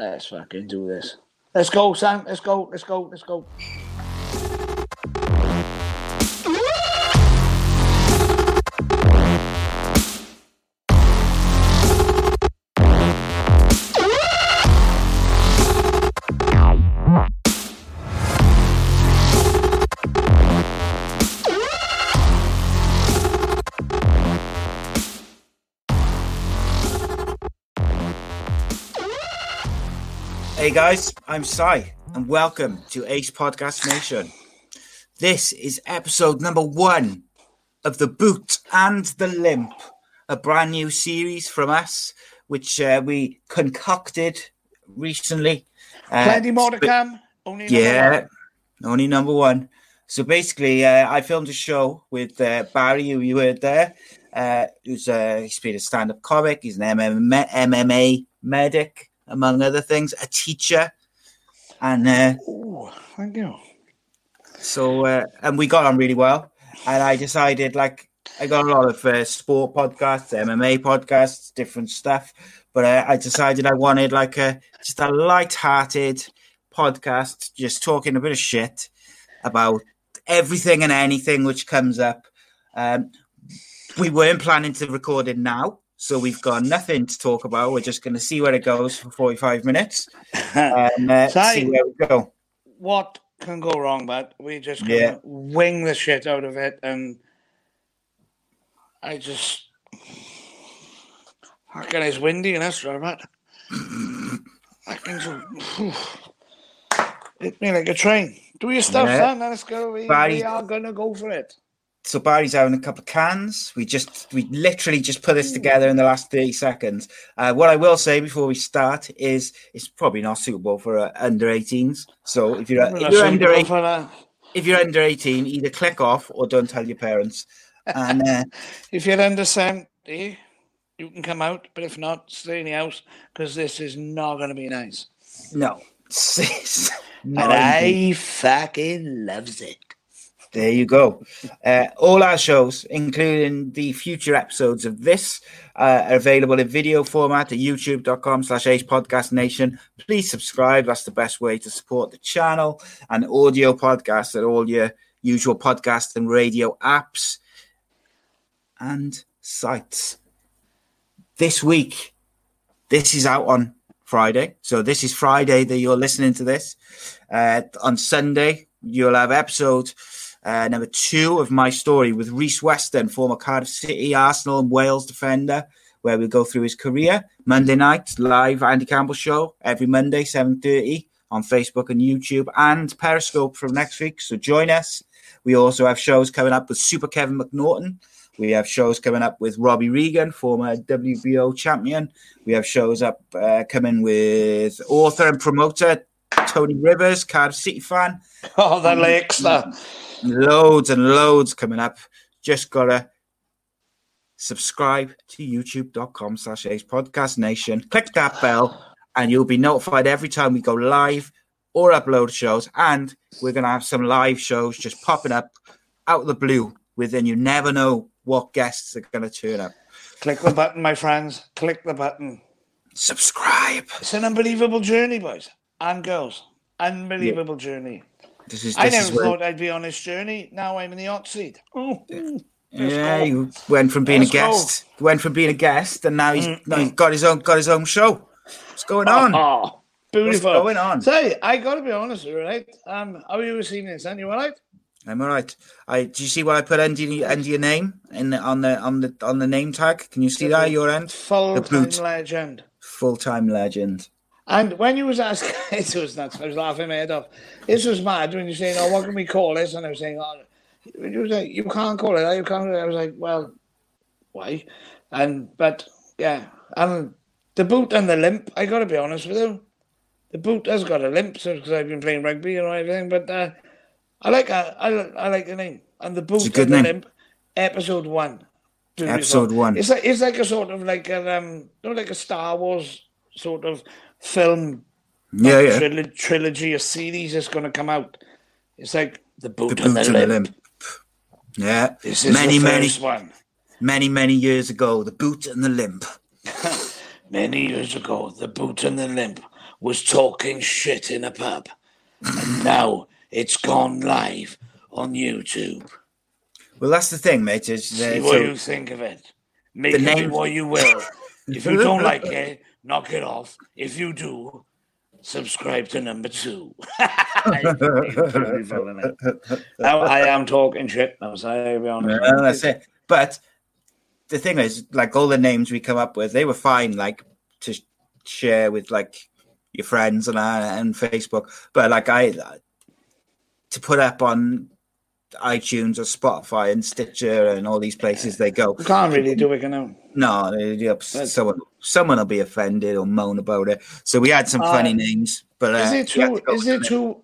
Let's fucking do this. Let's go, Sam. Let's go. Let's go. Let's go. Hey guys, I'm Si, and welcome to Ace Podcast Nation. This is episode number one of The Boot and the Limp, a brand new series from us, which uh, we concocted recently. Uh, Plenty more to come. Only number yeah, one. only number one. So basically, uh, I filmed a show with uh, Barrie, who you heard there. Uh, who's uh, he's been a stand-up comic. He's an MMA, MMA medic, among other things, a teacher, and uh, Ooh, thank you. so uh, and we got on really well. And I decided, like, I got a lot of uh, sport podcasts, MMA podcasts, different stuff, but uh, I decided I wanted like a just a light-hearted podcast, just talking a bit of shit about everything and anything which comes up. Um, we weren't planning to record it now, so we've got nothing to talk about. We're just going to see where it goes for forty-five minutes and uh, Sorry. see where we go. what can go wrong, but we just gonna Yeah. wing the shit out of it, and I just fucking it's windy in this Robert. I can just hit me like a train. Do your stuff, Yeah. son. Let's go. We, Barrie- we are gonna go for it. So Barrie's having a couple of cans. We just we literally just put this together in the last 30 seconds. Uh, what I will say before we start is it's probably not suitable for uh, under 18s. So if you're if you're under eight, if you're under 18, either click off or don't tell your parents. And uh, If you're under 70, you can come out, but if not, stay in the house because this is not going to be nice. no, Sis, and I fucking loves it. There you go. Uh, all our shows, including the future episodes of this, uh, are available in video format at youtube.com slash podcast nation. Please subscribe. That's the best way to support the channel and audio podcasts at all your usual podcast and radio apps and sites. This week, this is out on Friday. So this is Friday that you're listening to this. Uh, on Sunday, you'll have episode uh, number two of my story with Rhys Weston, former Cardiff City, Arsenal, and Wales defender, where we go through his career. Monday night, live Andy Campbell show every Monday, 7.30 on Facebook and YouTube and Periscope from next week. So join us. We also have shows coming up with Super Kevin McNaughton. We have shows coming up with Robbie Regan, former WBO champion. We have shows up uh, coming with author and promoter Tony Rivers, Cardiff City fan. Oh, the lakes. Loads and loads coming up. Just gotta subscribe to youtube.com slash ace podcast nation. Click that bell and you'll be notified every time we go live or upload shows. And we're to have some live shows just popping up out of the blue within. You never know what guests are to turn up. Click the button, my friends. Click the button. Subscribe. It's an unbelievable journey, boys and girls. Unbelievable journey. This is. I never is where, thought I'd be on this journey. Now I'm in the hot seat. Oh, yeah, you went from being Let's a go. guest, went from being a guest, and now he's now he's got his own got his own show. What's going on? Oh, What's beautiful. going on? Say, I got to be honest with you, right? Um, how are you this evening, son? You all right? I'm all right. I do you see what I put under, under your name in the, on the on the on the name tag? Can you see that at your end? Full time legend. Full time legend. And when you was asking, it was nuts. I was laughing my head off. This was mad when you're saying, "Oh, what can we call this?" And I was saying, "Oh, you was like, you can't call it. You can't." I was like, "Well, why?" And but yeah, and the boot and the limp. I got to be honest with you. The boot has got a limp, so because I've been playing rugby and everything. But uh, I like I I like the name and the boot and the limp. Episode one. Episode one. It's like it's like a sort of like a um, know, like a Star Wars sort of film Yeah, yeah. trilo- trilogy, a series is going to come out. It's like the boot, The and the and the limp. limp. Yeah. This is many, the many, one. many, many years ago, the boot and the limp. Many years ago, the boot and the limp was talking shit in a pub, and now it's gone live on YouTube. Well, that's the thing, mate. Is See uh, what so- you think of it. Make The it name- what you will. If you don't like it, knock it off. If you do, subscribe to number two. Beautiful, isn't it? now I am talking shit. I'm sorry, be honest. No, that's it. But the thing is, like all the names we come up with, they were fine, like to share with like your friends and uh, and Facebook. But like I to put up on iTunes or Spotify and Stitcher and all these places they go. You can't really do it, know. No, they- someone someone will be offended or moan about it. So we had some funny Uh, names, but uh, Is it two? Is it two?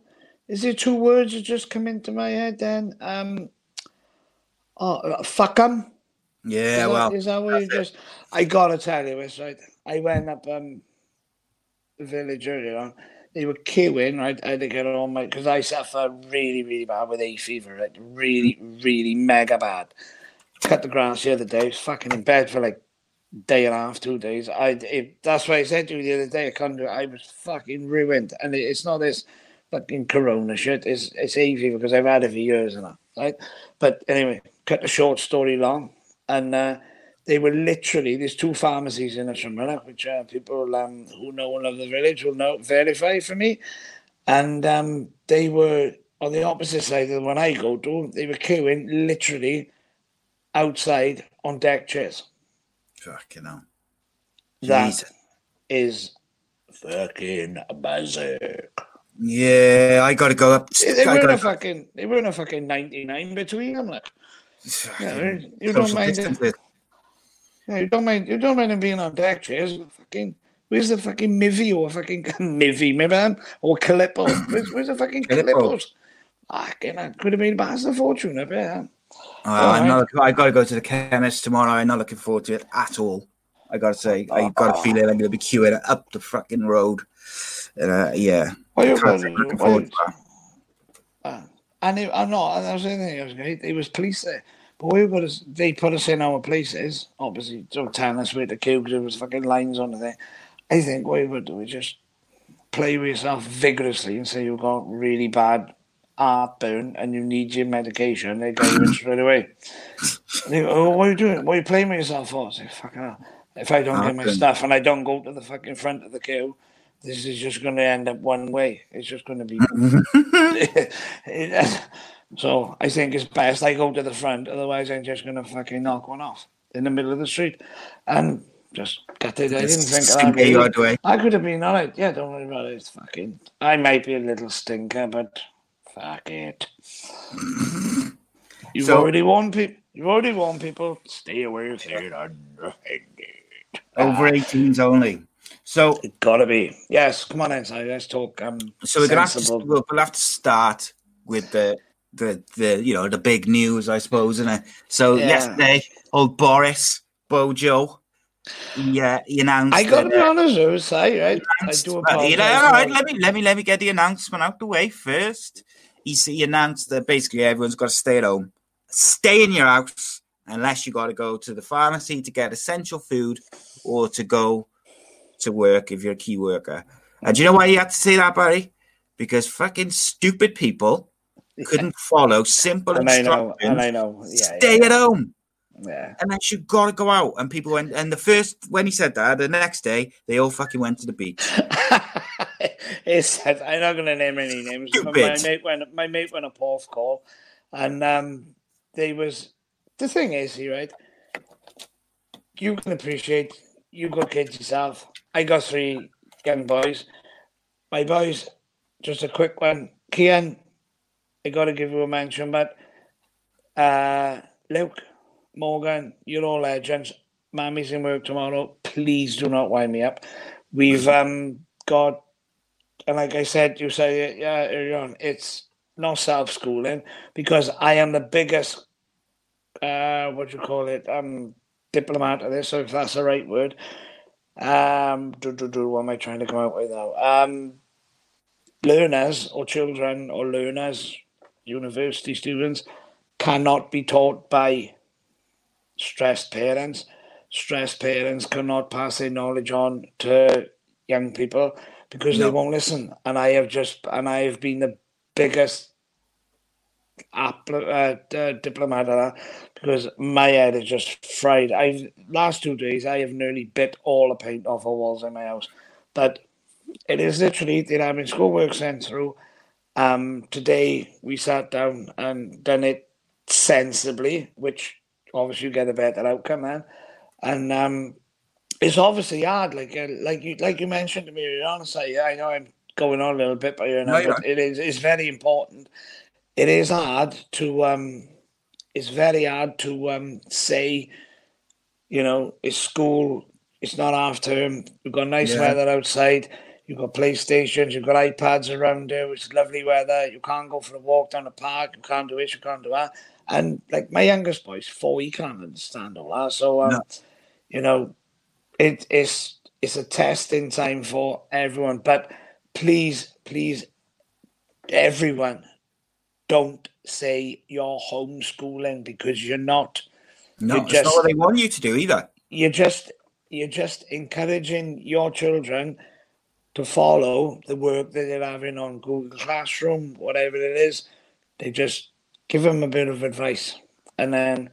Is it two words that just come into my head? Then, um, oh, fuck them. Yeah, is well, that, is that what you it. just? I gotta tell you this, right? I went up um the village earlier on. They were queuing, right? I had to get on my because I suffer really, really bad with hay fever, right? Really, really mega bad. Cut the grass the other day. I was fucking in bed for like day and a half, two days. I it, that's why I said to you the other day. I it. I was fucking ruined, and it, it's not this fucking corona shit. It's it's fever because I've had it for years and that, right? But anyway, cut the short story long, and uh, they were literally there's two pharmacies in Ashramilla, which uh, people um, who know and love the village will know verify for me, and um, they were on the opposite side of the one I go to. They were queuing literally outside on deck chairs. Fucking hell. That Jesus. is fucking berserk. Yeah, I got to go up. They, they weren't gotta- a fucking they weren't a fucking ninety nine between them. Like, yeah, you don't mind it. yeah, you don't mind you don't mind them being on deck chairs. Fucking where's the fucking Mivvi or fucking Mivvi, maybe or Calippo? Where's, where's the fucking Calippo. Calippos? Fucking, that could have been bastard fortune up here. Uh, I'm Alright. not, I got to go to the chemist tomorrow. I'm not looking forward to it at all. I got to say, I got a feeling I'm going to be queuing up the fucking road. Uh, yeah, Why you can't say going- I'm looking forward you- to that. Uh, and it, I'm not. And I was saying, it was great. There was police there, but we got us. They put us in our places. Obviously, don't tell us where to queue because there was fucking lines on there. I think what we would do is just play with yourself vigorously and say you've got really bad heartburn and you need your medication. They go in straight away. They go, oh, what are you doing? What are you playing with yourself for? I say, fucking hell. If I don't get my stuff and I don't go to the fucking front of the queue, this is just going to end up one way. It's just going to be. so I think it's best I go to the front, otherwise I'm just going to fucking knock one off in the middle of the street, and just get it. I didn't think that. Really. way. I could have been all right. Yeah, don't worry about it. It's fucking. I might be a little stinker, but fuck it. You've So- already warned people. You've already warned people. Stay away from it. Over 18s only. So, it's gotta be. Yes, come on inside. Let's talk. Um, so we're gonna have to we'll, we'll have to start with the the the you know the big news, I suppose, and so Yeah. yesterday, old Boris Bojo yeah, he announced. I got to be uh, honest, I would say, right? I do apologize. all right, let me let me let me get the announcement out the way first. He, he announced that basically everyone's got to stay at home, stay in your house unless you got to go to the pharmacy to get essential food or to go to work if you're a key worker. And do you know why he had to say that, Barrie? Because fucking stupid people couldn't follow simple and I know, instructions. and I know. Yeah, stay yeah, at home yeah. unless you got to go out. And people went. And the first when he said that, the next day they all fucking went to the beach. I'm not going to name any names. But my mate went. My mate went a off call, and um, they was the thing is, he right. You can appreciate. You got kids yourself. I got three young boys. My boys, just a quick one. Kian, I got to give you a mention, but uh, Luke, Morgan, you're all legends. Mammy's in work tomorrow. Please do not wind me up. We've um got, and like I said, you say yeah, it's not self schooling because I am the biggest, uh, what do you call it, um, diplomat of this, so if that's the right word. Um, do, do, do, what am I trying to come out with now? Um, learners or children or learners, university students, cannot be taught by stressed parents. Stressed parents cannot pass their knowledge on to young people because they won't listen. And I have just, and I have been the biggest app, uh, uh, diplomat of that because my head is just fried. I've last two days I have nearly bit all the paint off the walls in my house, but it is literally they're having schoolwork sent through. Um, today we sat down and done it sensibly, which obviously you get a better outcome, man. And um, it's obviously hard, like uh, like you like you mentioned to me earlier on. So yeah, I know I'm going on a little bit by you now, No, but it is it's very important. It is hard to um, it's very hard to um say, you know, it's school, it's not half term. We've got nice Yeah. weather outside. You've got PlayStations, you've got iPads around here. It's lovely weather. You can't go for a walk down the park. You can't do this. You can't do that. And like my youngest boy's four, he can't understand all that. So um, No. you know, it is it's a testing time for everyone. But please, please, everyone, don't say you're homeschooling because you're not. No, You it's just- not what they want you to do either. You're just you're just encouraging your children to follow the work that they're having on Google Classroom, whatever it is. They just give them a bit of advice, and then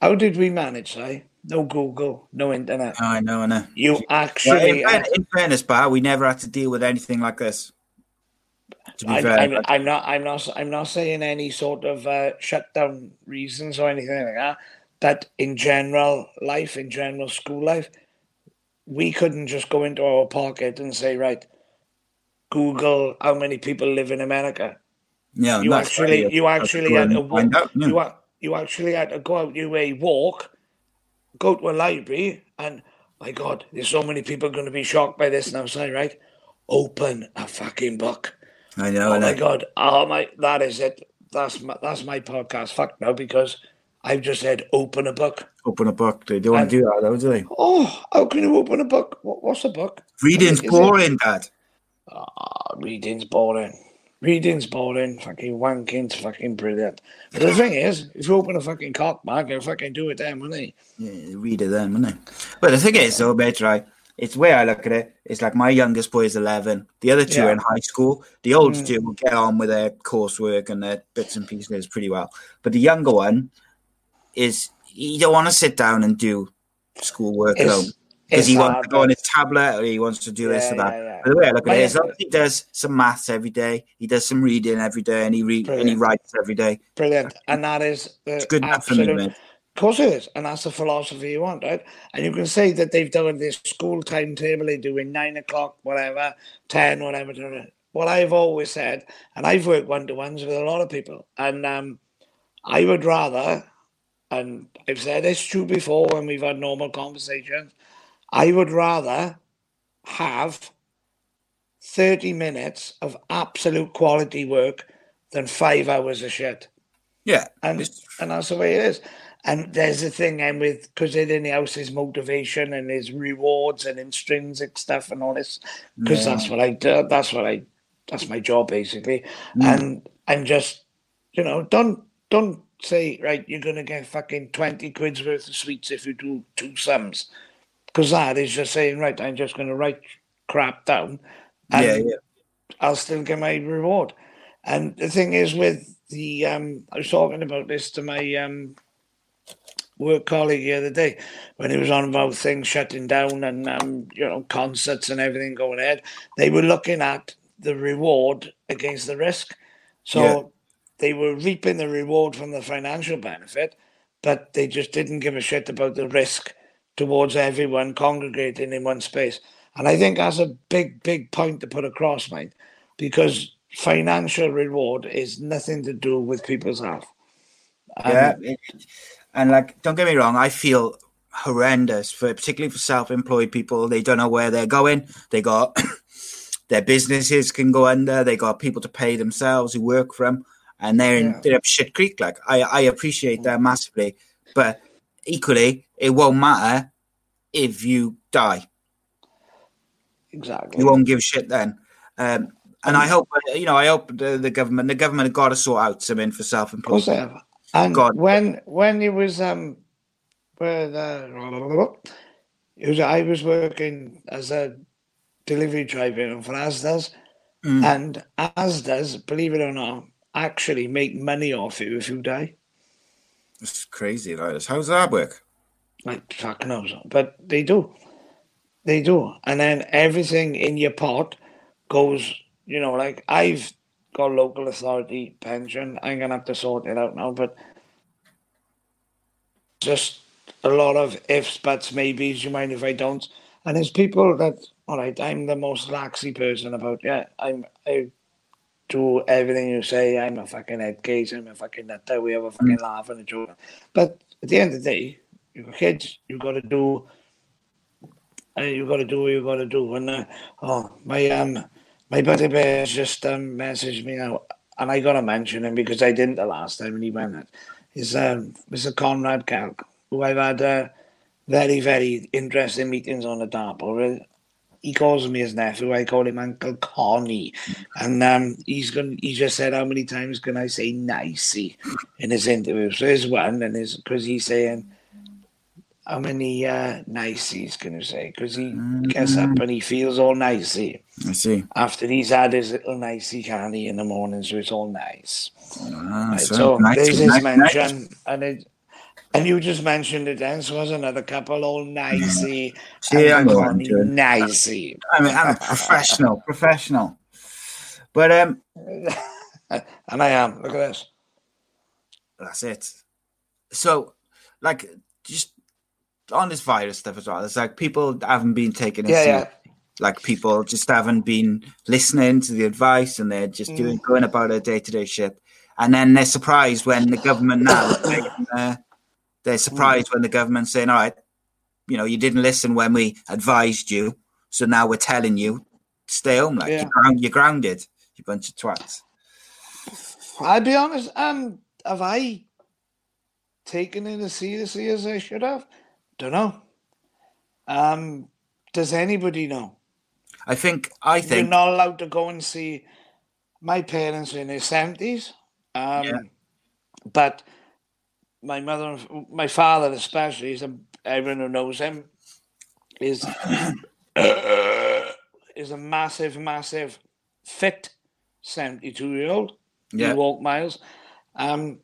how did we manage? Say no Google, no internet. I know, I know. You Well, actually. in, fairness, in fairness, Bar, we never had to deal with anything like this. To be I, fair, I'm, I'm not. I'm not. I'm not saying any sort of uh, shutdown reasons or anything like that. But in general life, in general school life, we couldn't just go into our pocket and say, right, Google how many people live in America. yeah, You actually, you actually had to walk. find out, yeah. You you actually had to go out your way, walk, go to a library, and my God, there's so many people going to be shocked by this now. Say, right, open a fucking book. I know, Oh I my know. god! Oh my, that is it. That's my that's my podcast. Fuck now because I've just said open a book. Open a book. They don't want And- to do that, though, do they? Oh, how can you open a book? What, what's a book? Reading's Is it- boring, Dad. Ah, reading's boring. Reading's boring. Fucking wanking's fucking brilliant. But the thing is, if you open a fucking cock bag, you'll fucking do it then, won't you? Yeah, read it then, wouldn't it? But the thing is, though, mate, right? It's the way I look at it. It's like my youngest boy is 11. The other two Yeah. are in high school. The older Mm. two will get on with their coursework and their bits and pieces pretty well. But the younger one is, you don't want to sit down and do schoolwork alone. Because he wants to go on his tablet or he wants to do this or that. yeah, yeah. But the way I look at it is, younger- he does some maths every day. He does some reading every day, and he read and he writes every day. Brilliant. And that is It's good enough for me, mate. Of course it is, and that's the philosophy you want, right? And you can say that they've done this school timetable, they're doing nine o'clock, whatever, ten, whatever. What I've always said, and I've worked one to ones with a lot of people, and um, I would rather, and I've said this to you before when we've had normal conversations, I would rather have 30 minutes of absolute quality work than five hours of shit Yeah. and and that's the way it is. And there's a thing and with because it in the house is motivation and his rewards and intrinsic stuff and all this. Because Yeah. that's what I do. That's what I that's my job basically. Mm. And and just you know, don't don't say, right, you're gonna get fucking twenty quid's worth of sweets if you do two sums. Because that is just saying, right, I'm just gonna write crap down and yeah, yeah. I'll still get my reward. And the thing is with the um I was talking about this to my um work colleague the other day when he was on about things shutting down and um, you know, concerts and everything going ahead. They were looking at the reward against the risk. So Yeah. they were reaping the reward from the financial benefit, but they just didn't give a shit about the risk towards everyone congregating in one space. And I think that's a big, big point to put across, mate, because financial reward is nothing to do with people's health. Um, yeah. and like, don't get me wrong, I feel horrendous for particularly for self-employed people. They don't know where they're going. They got their businesses can go under. They got people to pay themselves who work for them, and they're in Yeah. they're up shit creek. Like, I I appreciate that massively, but equally, it won't matter if you die. Exactly. You won't give shit then. Um, and I hope, uh, you know, I hope the, the government, the government have got to sort out something for self-employed. course they have. And God. when when it was um with uh, it was I was working as a delivery driver for Asda's Mm. and Asda's, believe it or not, actually make money off you if you die. It's crazy, like, how's that work? Like fuck knows. But they do. They do. And then everything in your pot goes, you know, like I've got local authority pension. I'm gonna have to sort it out now, but just a lot of ifs, buts, maybes, you mind if I don't? And there's people that all right, I'm the most laxy person about yeah, I'm I do everything you say, I'm a fucking head case, I'm a fucking nutter, we have a fucking laugh and a joke. But at the end of the day, you've kids, you've got to do uh, you've got to do what you've got to do. And uh, oh, my um, my buddy bear just um messaged me now, and I got to mention him because I didn't the last time, and he went it. Is um, Mr. Conrad Kalk, who I've had uh, very very interesting meetings on the with. He calls me his nephew. I call him Uncle Connie, and um, he's going. He just said, "How many times can I say nicey in his interview?" So there's one, and is because he's saying, "How many uh, niceys can you say?" Because he gets up and he feels all nicey I see. after he's had his little nicey candy in the morning, so it's all nice. Ah, Right, so so nice, there's his nice, nice. and it, and you just mentioned it then. So was another couple all nicey, See, and know what I'm nicey. I mean, I'm a professional, professional. But um, and I am. Look at this. that's it. So, like, just on this virus stuff as well, it's like people haven't been taking it Yeah, seriously. yeah. Like people just haven't been listening to the advice, and they're just doing Mm. going about their day to day shit. And then they're surprised when the government now, uh, they're surprised Mm. when the government's saying, "All right, you know, you didn't listen when we advised you, so now we're telling you stay home. Like Yeah. you're, ground, you're grounded, you bunch of twats." I'll be honest. Um, have I taken it as seriously as I should have? Don't know. Um, does anybody know? I think. I think You're not allowed to go and see. My parents in their seventies. Um, Yeah. but my mother, my father especially, is a, everyone who knows him is is a massive, massive, fit seventy-two year old. Yeah. He walk miles. Um,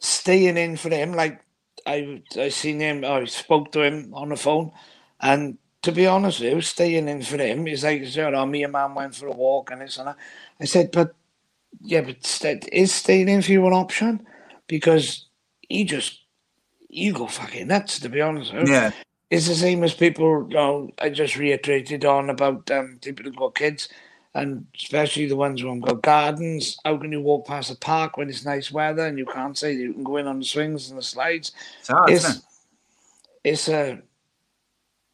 staying in for him, like I I seen him, I spoke to him on the phone, and to be honest with you, staying in for him is like you know, me and mum went for a walk and this and that. I said, but yeah, but st- is staying in for you an option? Because he just you go fucking nuts. To be honest. Yeah. It's the same as people, you know, I just reiterated on about um, people who've got kids, and especially the ones who have got gardens. How can you walk past a park when it's nice weather and you can't say you can go in on the swings and the slides? It's hard, It's, it? it's a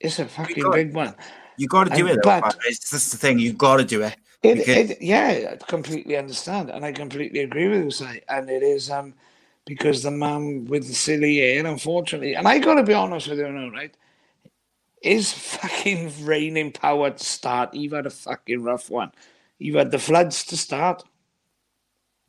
it's a fucking got- big one. You got to do and- it. Though, but- but it's just the thing. You've got to do it. It, Because- it, yeah, I completely understand, and I completely agree with you, say, and it is, um, because the man with the silly hair, unfortunately, and I got to be honest with you now, right? His fucking reigning power to start, you've had a fucking rough one. You've had the floods to start.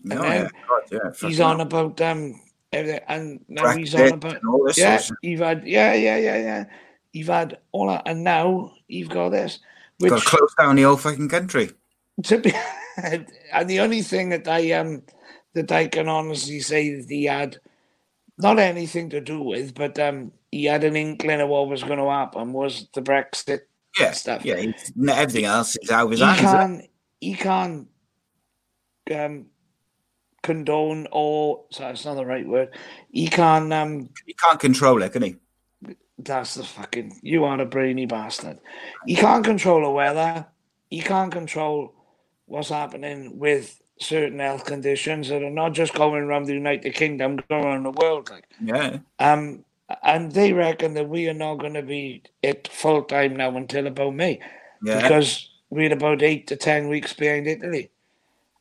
No, yeah, God, yeah, He's on about um, everything, and now he's on about and all this yeah. sort of You've had yeah, yeah, yeah, yeah. You've had all that, and now you've got this, which Got close down the whole fucking country. to be, and the only thing that I um that I can honestly say that he had not anything to do with, but um he had an inkling of what was going to happen was the Brexit Yeah, stuff. yeah. everything else is out of his he hands. can't he can't um condone or sorry, it's not the right word. He can't um He can't control it, can he? That's the fucking. You are a brainy bastard. You can't control the weather. You can't control what's happening with certain health conditions that are not just going around the United Kingdom, going around the world. Like, Yeah. um, and they reckon that we are not going to be at full time now until about May Yeah. because we're about eight to ten weeks behind Italy.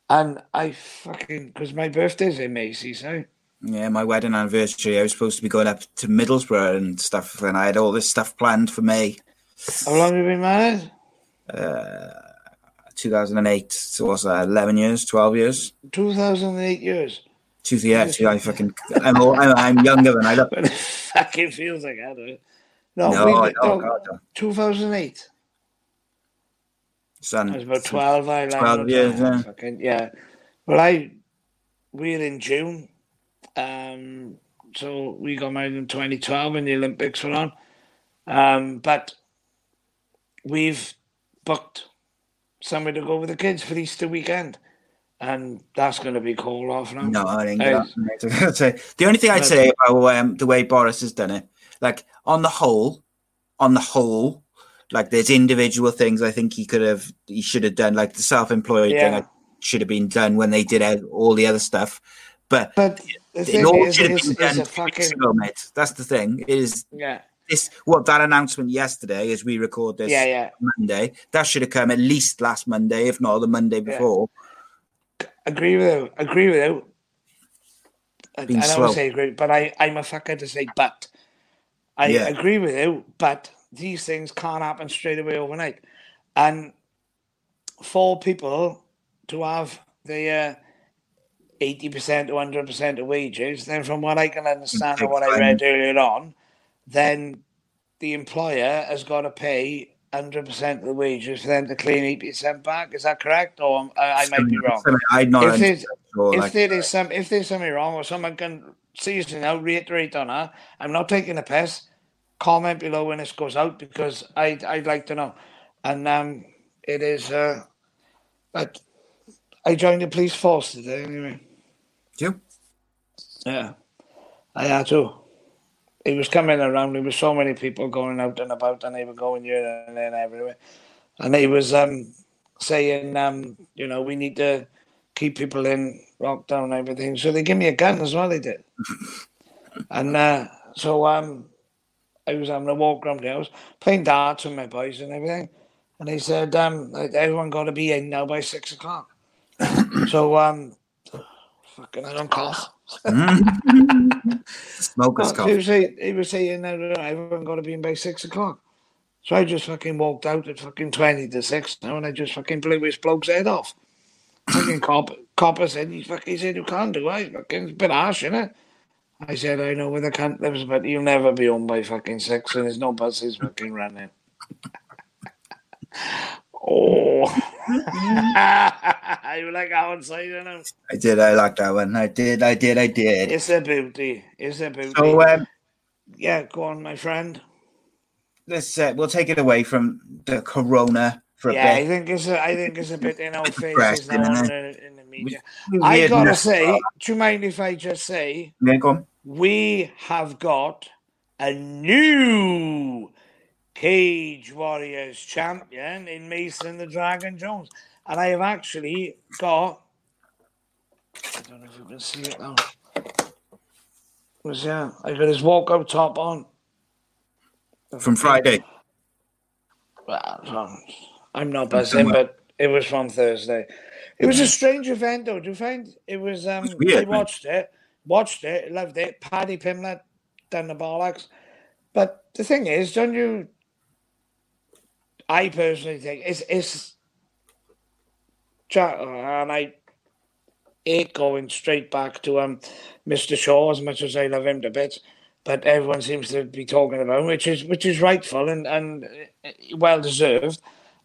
And I fucking because my birthday's in May, see, so Yeah, my wedding anniversary, I was supposed to be going up to Middlesbrough and stuff, and I had all this stuff planned for May how long have you been married? Uh, 2008. So what's that, 11 years, 12 years? Two thousand and eight years. Two, yeah, two, I fucking, I'm, I'm, I'm younger than I look. But it fucking feels like that. doesn't? No, No, we, no, no, God, no. 2008. Son, I was about 12. I 12 years, yeah. Fucking, yeah. Well, I, we're in June. Um, so we got married in 2012 when the Olympics were on. Um, but we've booked somewhere to go with the kids for Easter weekend. And that's going to be called off now. No, I didn't Hey. that. The only thing I'd say about um, the way Boris has done it, like on the whole, on the whole, like there's individual things I think he could have, he should have done, like the self-employed thing Yeah. should have been done when they did all the other stuff. But But the it thing all is, should have been done fucking, mate. That's the thing. It is yeah, this what that announcement yesterday, as we record this yeah, yeah. Monday, that should have come at least last Monday, if not the Monday before. Agree with you. Agree with you. I, I don't want to say agree, but I, I'm a fucker to say but. I Yeah. agree with you, but these things can't happen straight away overnight. And for people to have the uh, 80% to 100% of wages, then from what I can understand and what I read earlier on, then the employer has got to pay 100% of the wages for them to claim 80% back. Is that correct? Or I, I might be wrong. Not If there's, sure, if like- there is some, if there's something wrong, or someone can see seriously now reiterate on that, I'm not taking a piss. Comment below when this goes out because I'd I'd like to know. And um, it is. Uh, but I joined the police force today anyway. you? Yeah, I had to. He was coming around. There was so many people going out and about, and they were going here and there and everywhere. And he was um, saying, um, you know, we need to keep people in lockdown and everything. So they give me a gun as well. They did. and uh, so um, I was having a walk around the house, playing darts with my boys and everything. And they said, um, everyone got to be in now by six o'clock. so um, fucking, I don't cough. Mm. Smoker's cough. he was saying, he was saying that uh, everyone got to be in by six o'clock. So I just fucking walked out at fucking 20 to 6 now and I just fucking blew his bloke's head off. fucking cop, copper said, he fucking said, you can't do it. Fucking, it's a bit harsh, innit? I said, I know where the cunt lives, but you'll never be home by fucking 6 and there's no buses fucking running. Oh. you like how side, you know? I did. I like that one. I did. I did. I did. It's a beauty. It's a beauty. So um, yeah, go on, my friend. let's uh, we'll take it away from the corona for a bit. Yeah, I think it's a, I think it's a bit in our faces now in isn't the, in the media. We- I gotta had- say, do you mind if I just say Yeah, go on. we have got a new Cage Warriors champion in Mason the Dragon Jones, and I have actually got. I don't know if you can see it now. Was yeah, I got his walkout top on. From Friday. Well, I'm not buzzing, but it was from Thursday. It was a strange event, though. Do you find it was? Um, weird, I man. watched it. watched it, loved it. Paddy Pimblett done the bollocks. But the thing is, don't you? I personally think it's it's. And I hate going straight back to um, Mr. Shore as much as I love him to bits, but everyone seems to be talking about him, which is which is rightful and and uh, well deserved.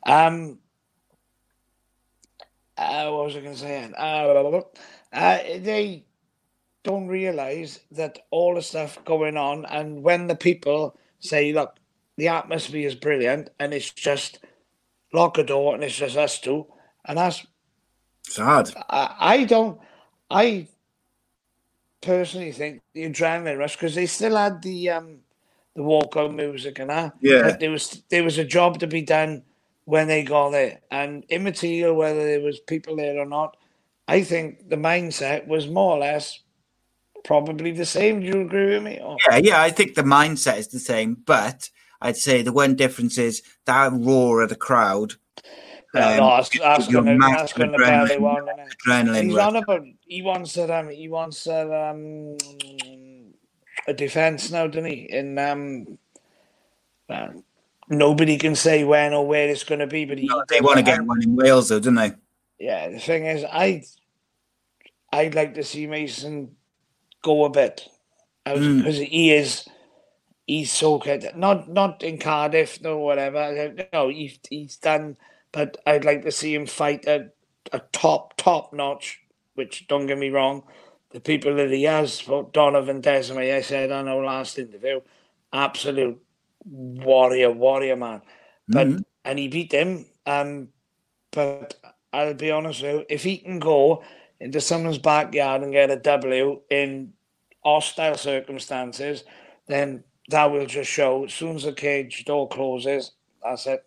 Um, uh, what was I going to say? Uh, uh, they don't realize that all the stuff going on, and when the people say, "Look, the atmosphere is brilliant," and it's just lock a door and it's just us two, and that's sad. I, I don't. I personally think the adrenaline rush because they still had the um the walkout music and that. Yeah, but there was there was a job to be done when they got there, and immaterial whether there was people there or not. I think the mindset was more or less probably the same. Do you agree with me? Or? Yeah, yeah, I think the mindset is the same, but I'd say the one difference is that roar of the crowd. Yeah, um, no, that's, that's gonna that's gonna adrenaline- one. adrenaline He's on about he wants that um he wants that um a defence now, doesn't he? In um well, nobody can say when or where it's gonna be, but he They want to get one in Wales, though, don't they? Yeah, the thing is, I I'd like to see Mason go a bit Mm. because he is he's so good. Not not in Cardiff no whatever. No, he's he's done. But I'd like to see him fight at a top top notch. Which don't get me wrong, the people that he has, for Donovan Desmae, I said on our last interview, absolute warrior, warrior man. But Mhm. and he beat him. Um, but I'll be honest with you, if he can go into someone's backyard and get a W in hostile circumstances, then that will just show. As soon as the cage door closes, that's it.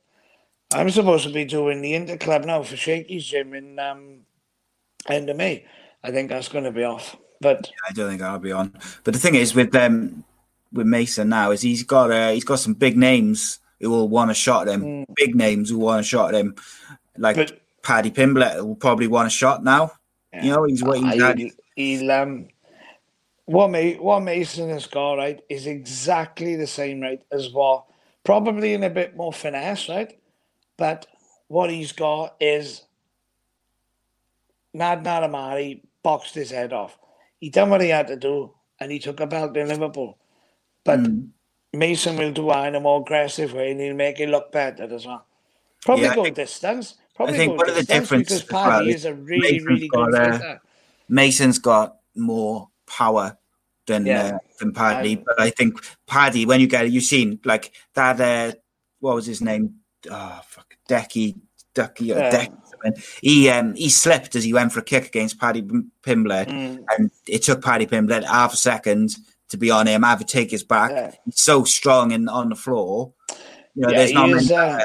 I'm supposed to be doing the interclub now for Shaky's gym in um, end of May. I think that's going to be off. But I don't think I'll be on. But the thing is with um with Mason now is he's got uh, he's got some big names who will want a shot at him. Big names who want a shot at him, like But- Paddy Pimblett will probably want a shot now. You know, he's waiting. he's he'll, he'll, um, what, Ma- what Mason has got right is exactly the same right as what probably in a bit more finesse, right? But what he's got is Nad Narimani boxed his head off. He done what he had to do, and he took a belt in Liverpool. But Mm. Mason will do it in a more aggressive way, and he'll make it look better as well. Probably Yeah, go think- distance. Probably think go one of the differences because well Paddy is a really, Mason's really good got, uh. Mason's got more power than Yeah. uh, than Paddy, I- but I think Paddy, when you get it, you've seen like that. Uh, what was his name? Oh fuck, Decky, Ducky, or Yeah. Deck. something. He um he slipped as he went for a kick against Paddy Pim- Pimblett, Mm. and it took Paddy Pimblett half a second to be on him, have to take his back. Yeah. He's so strong and on the floor. You know, Yeah, there's not he is, uh,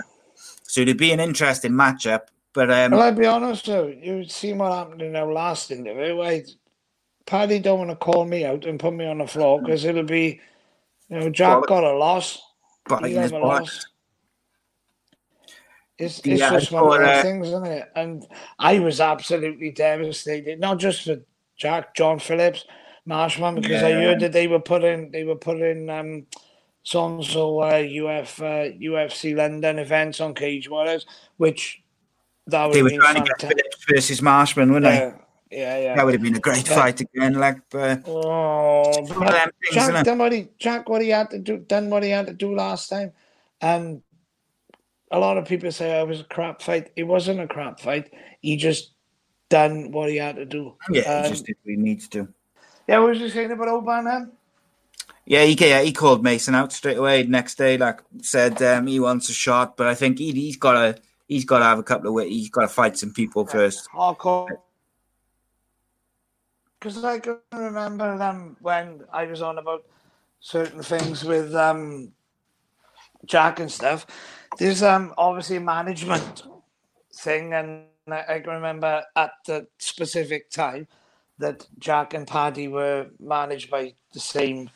so it'd be an interesting matchup. But um, Well, I'll be honest though, you've seen what happened in our last interview. I, Paddy don't want to call me out and put me on the floor because it'll be, you know, Jack Well, got a loss. his a loss. It's, it's Yeah, just one of those uh, things, isn't it? And I was absolutely devastated, not just for Jack, John Phillips, Marshman, because I heard that they were putting they were putting um, songs so uh, UF uh, UFC London events on Cage Warriors, which that They were trying to get fantastic. Phillips versus Marshman, weren't they? Yeah, yeah. That would have been a great Yeah. fight again. Like, but Oh, one of but them things, Jack done what he Jack what he had to do done what he had to do last time, and a lot of people say oh, it was a crap fight. It wasn't a crap fight. He just done what he had to do. yeah, Um, he just did what he needs to. yeah. What was you saying about Oban? Yeah, he yeah, he called Mason out straight away. Next day, like said, um, he wants a shot, but I think he, he's got to he's got to have a couple of he's got to fight some people first. Hardcore. Because I can remember them when I was on about certain things with um, Jack and stuff. There's um obviously a management thing, and I, I can remember at the specific time that Jack and Paddy were managed by the same.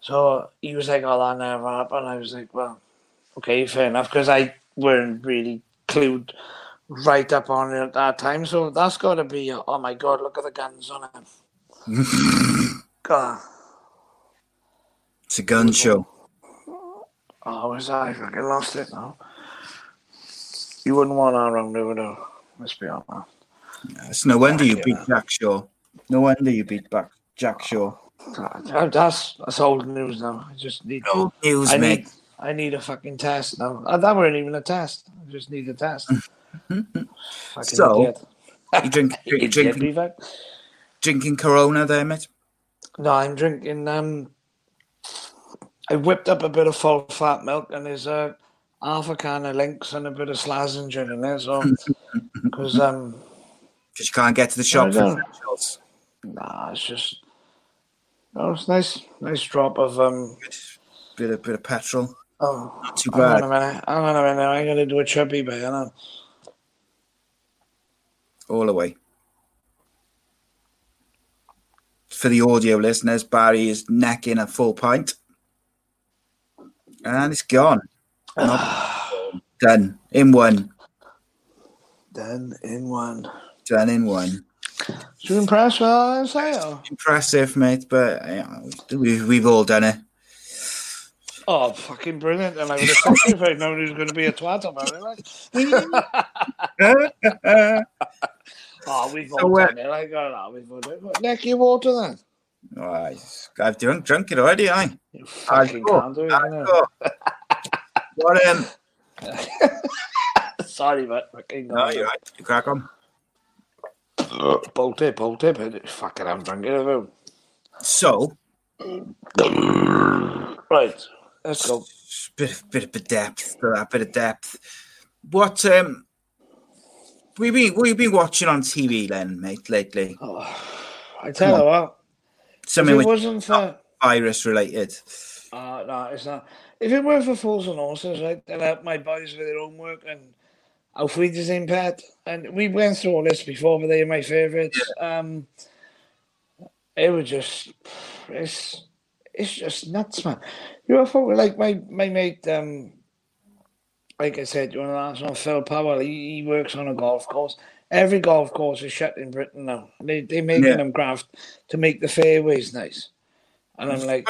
So he was like, "Oh, that never happened." I was like, "Well, okay, fair enough," because I weren't really clued right up on it at that time. So that's got to be, oh my god, look at the guns on him. God. It's a gun show. Oh, was I fucking lost it now? You wouldn't want there, would you? Let's be honest. It's no wonder you beat yeah. Jack Shore. No wonder you beat back Jack Shore. That- That's that's old news now. I just need. No news, I mate. need. I need a fucking test now. Uh, That weren't even a test. I just need a test. fucking So. You drink, Idiot, drink, drinking, Corona there, mate. No, I'm drinking. Um, I whipped up a bit of full fat milk, and there's a half a can of Lynx and a bit of Slazenger in there. So, because um, Because you can't get to the shop I for nah, it's just. Oh, it's nice, nice drop of um. Bit of bit of petrol. Oh, Not too hang on bad. a minute. Hang on a minute. I'm gonna do a chubby bit. Hang on. all the way. For the audio listeners, Barrie is necking a full pint. And it's gone. Done. In one. Done in one. Done in one. You impressed with uh, I say? Uh? Impressive, mate, but you know, we've, we've all done it. Oh, fucking brilliant! And I would have thought if I'd known he was going to be a twat about it. Like. oh, we've all So, uh, done it. Like, oh, no, we've all done it. Neck your water then. Oh, I- I've drunk, drunk it already, I. You fucking can't do it. you know. What, um, Sorry, but fucking no, you're right. You crack on. Bolt it, bolt it. but Fucking, I'm drinking it out. So, Right, let's go. bit, bit of depth to that, bit of depth. What, um, we been, what have you been watching on TV then, mate, lately? I tell you what, if it wasn't for virus related. Uh, no, it's not. If it weren't for Fools and Horses, right, then help my boys with their homework and Auf Wiedersehen, Pet. And we went through all this before, but they're my favourites. Um, it was just, it's, it's just nuts, man. You know, folk like my, my mate, um, like I said, you want to ask on Phil Powell, he, he works on a golf course. Every golf course is shut in Britain now. They, they're making Yeah. them graft to make the fairways nice. And I'm like,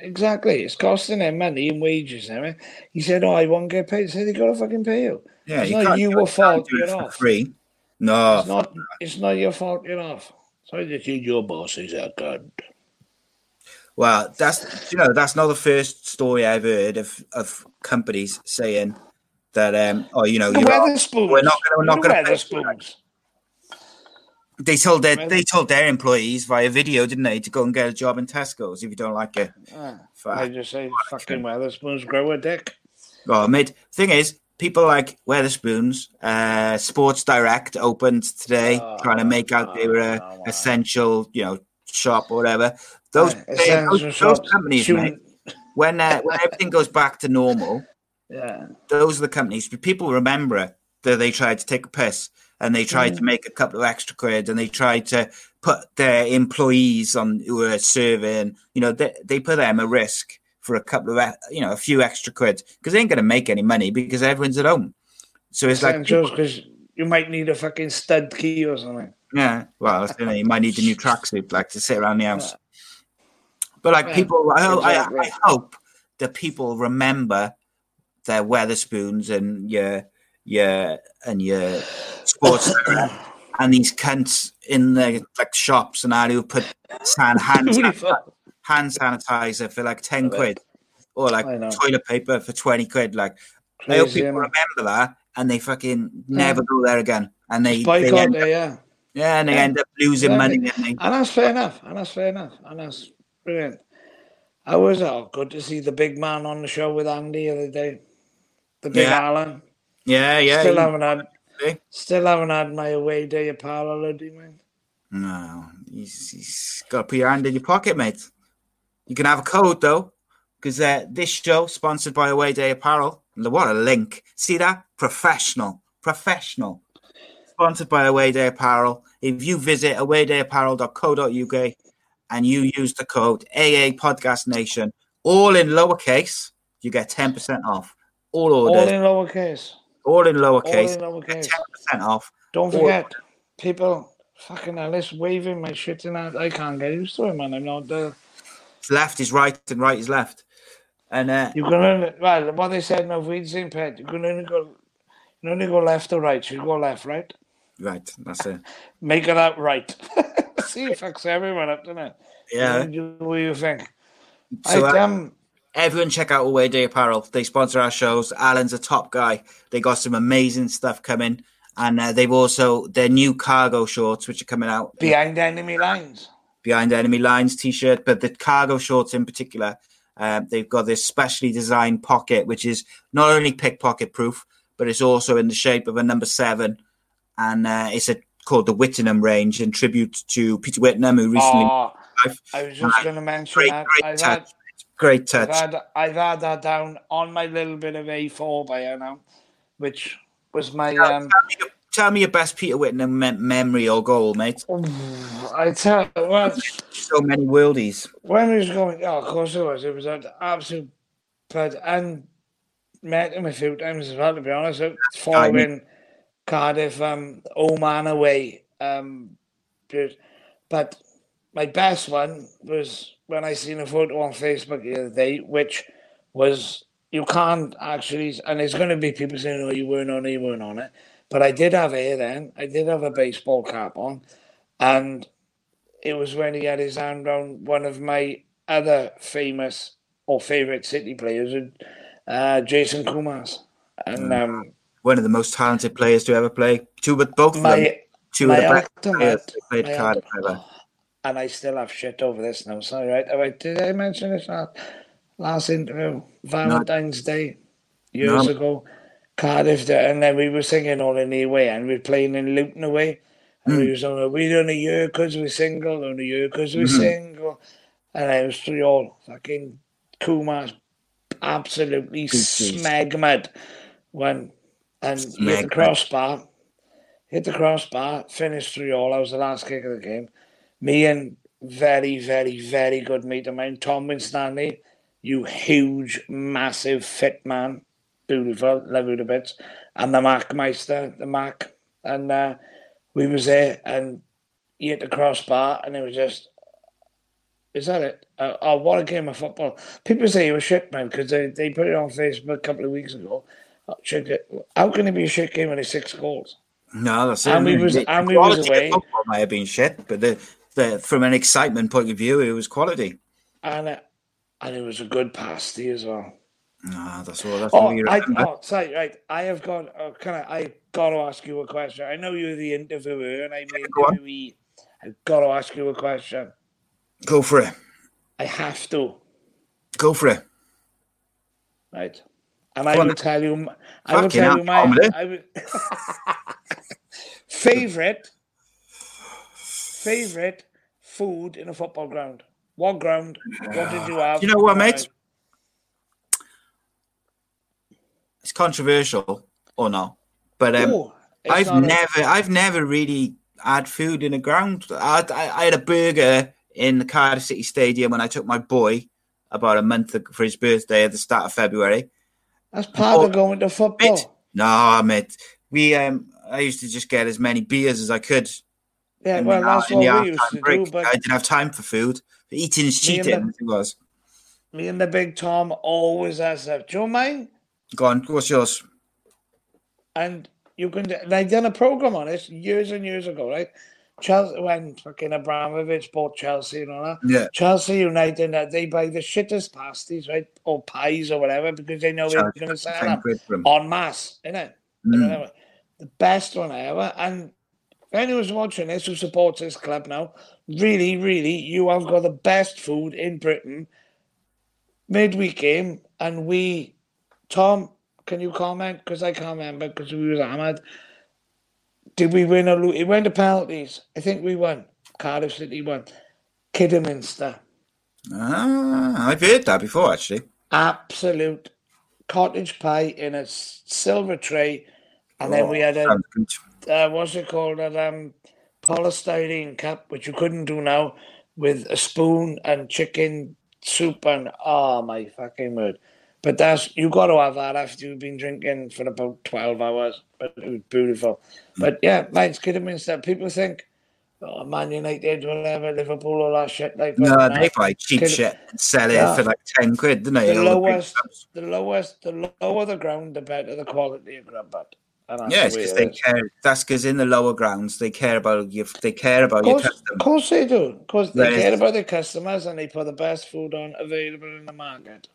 Exactly. It's costing them money and wages and everything. He said, Oh, I won't get paid. I said, They gotta fucking pay you. Yeah, it's you not you were fault, you're off. free. No, It's not it's not your fault, you're off. So I said your boss is a good. Well, that's you know that's not the first story I've heard of of companies saying that um oh you know you're we're not gonna, we're not going to. They told their they told their employees via video, didn't they, to go and get a job in Tesco's if you don't like it. Ah. I just say fucking Wetherspoons grow a dick. Oh, mate. Thing is, people like Wetherspoons, uh, Sports Direct opened today, Oh, trying to make out they were oh, wow. essential, you know, shop or whatever. Those, those, those shops, companies, mate, when uh, when everything goes back to normal, Yeah. those are the companies. People remember that they tried to take a piss and they tried to Mm. make a couple of extra quid and they tried to put their employees on who were serving. You know, they, they put them at risk for a couple of, you know, a few extra quid because they ain't going to make any money because everyone's at home. So it's like, because you might need a fucking stud key or something. Yeah, well, you, know, you might need a new tracksuit like to sit around the house. But like Yeah, people, I, hope. I, I hope that people remember their Wetherspoons and your your and your sports and these cunts in the like shops and that who put hand, Who the san- fuck? hand sanitizer for like ten quid or like toilet paper for twenty quid. Like I hope people remember that and they fucking never go there again. And they, they end, there, yeah. Yeah, and they Yeah. end up losing Yeah, money. they- don't they? And that's fair enough. And that's fair enough. And that's brilliant. How was? Oh, good to see the big man on the show with Andy the other day. The big Yeah. Alan. Yeah, yeah. Still you- haven't had Eh? still haven't had my away day apparel already, man. No, he's, he's got to put your hand in your pocket, mate. You can have a code though, because uh, this show sponsored by Away Day Apparel. What a link! See that? Professional, professional. Sponsored by Away Day Apparel. If you visit awaydayapparel.co.uk and you use the code AA Podcast Nation, all in lowercase, you get ten percent off. All orders. All in lowercase. all in All lowercase, in lowercase. ten percent off. Don't All- forget, people, fucking Alice waving my shit in that. I can't get used to it, man. I'm not the. Left is right and right is left. And uh, You can only well what they said seen pet. You can only go. You can only go left or right. You go left, right. Right, that's it. Make it out right. See, it fucks everyone up, doesn't it? Yeah. You do what you think. So, I uh, um, Everyone check out Away Day Apparel. They sponsor our shows. Alan's a top guy. They got some amazing stuff coming. And uh, they've also their new cargo shorts, which are coming out behind enemy lines. behind enemy lines t-shirt, but the cargo shorts in particular, uh, they've got this specially designed pocket, which is not only pickpocket proof, but it's also in the shape of a number seven, and uh, it's a, called the Whittingham range in tribute to Peter Whittingham, who recently. Oh, I've- I was just going to mention great, that. great I've touch. had, Great I've touch. had I've had that down on my little bit of A4 by now, which was my um. tell, me your, tell me your best Peter Whittingham mem- memory or goal, mate. I tell well, So many worldies. when he was going, oh, of course it was. It was an absolute but and met him a few times as well. To be honest, following Cardiff, um, Oman away. Um, but- my best one was when I seen a photo on Facebook the other day, which was you can't actually, and it's going to be people saying, "Oh, you weren't on it, you weren't on it," but I did have hair then. I did have a baseball cap on, and it was when he had his hand around one of my other famous or favorite City players, uh, Jason Koumas, and um, One of the most talented players to ever play. Two, but both of them. Two my of the best players to play Cardiff ever. and I still have shit over this now. Sorry, right? Have I, did I mention this last, last interview? Valentine's Day, years No. ago, Cardiff, there, and then we were singing all in the way, and we were playing in Luton away. And Hmm. we was on, we done a year because we're single, on a year because we're Mhm. single. And I was three all fucking Koumas absolutely smegmad when and hit the crossbar, hit the crossbar, finished three all. I was the last kick of the game. Me and very, very, very good mate of mine, Tom Winstanley, you huge, massive, fit man, beautiful, love you to bits, and the Mac Meister, the Mac, and uh, we was there, and he hit the crossbar, and it was just, is that it? Uh, oh, what a game of football! People say he was shit, man, because they, they put it on Facebook a couple of weeks ago. Oh, How can it be a shit game when it's six goals? No, that's it. And we was- The and we was away. might have been shit, but the, the from an excitement point of view, it was quality. And uh, and it was a good pasty as well. No, that's all. That's Oh, all you I, oh, sorry, right. I have got. Uh, can I? I got to ask you a question. I know you're the interviewer, and I'm Go interviewee. I've got to ask you a question. Go for it. I have to, Go for it. right? And I will tell you. I will tell you my will, favorite favorite food in a football ground. What ground? What did you have? You know what, mate? It's controversial or no, but um, Oh, it's I've never, I've never really had food in a ground. I, I, I had a burger in the Cardiff City Stadium when I took my boy about a month for his birthday at the start of February. That's part Oh, of going to football. Mate, no, mate. We um, I used to just get as many beers as I could. Yeah, well, that's what we used to break. do. But I didn't have time for food. Eating is cheating. the- It was. me and the big Tom always ask that. Do you mind? Go on. What's yours? And you can. And I done a program on it years and years ago, right? Chelsea when fucking Abramovich bought Chelsea and all that. Yeah. Chelsea United, that they buy the shittest pasties, right, or pies or whatever, because they know they're going to sell them quid for 'em. en masse, innit? Mm. The best one ever. And if anyone's watching this who supports this club now, really, really, you have got the best food in Britain. Midweek game, and we, Tom, can you comment? Because I can't remember because we was hammered. Did we win or lose? It went to penalties. I think we won. Cardiff City won. Kidderminster. Ah, I've heard that before, actually. Absolute cottage pie in a silver tray. And then we had a uh, what's it called? An um, polystyrene cup, which you couldn't do now, with a spoon and chicken soup and oh my fucking word! But that's you got to have that after you've been drinking for about twelve hours. But it was beautiful. Mm. But yeah, mine's Kidderminster. People think oh, Man United, whatever, Liverpool, all that shit. Like, No, nah. they buy cheap Kid- shit and sell it Yeah. for like ten quid, don't they? the All the lowest, clubs. the lowest, the lower the ground, the better the quality of grub But Yes, the because they is. care. That's because in the lower grounds they care about you. They care about Of your course, custom. of course they do. Because they care about their customers and they put the best food on available in the market.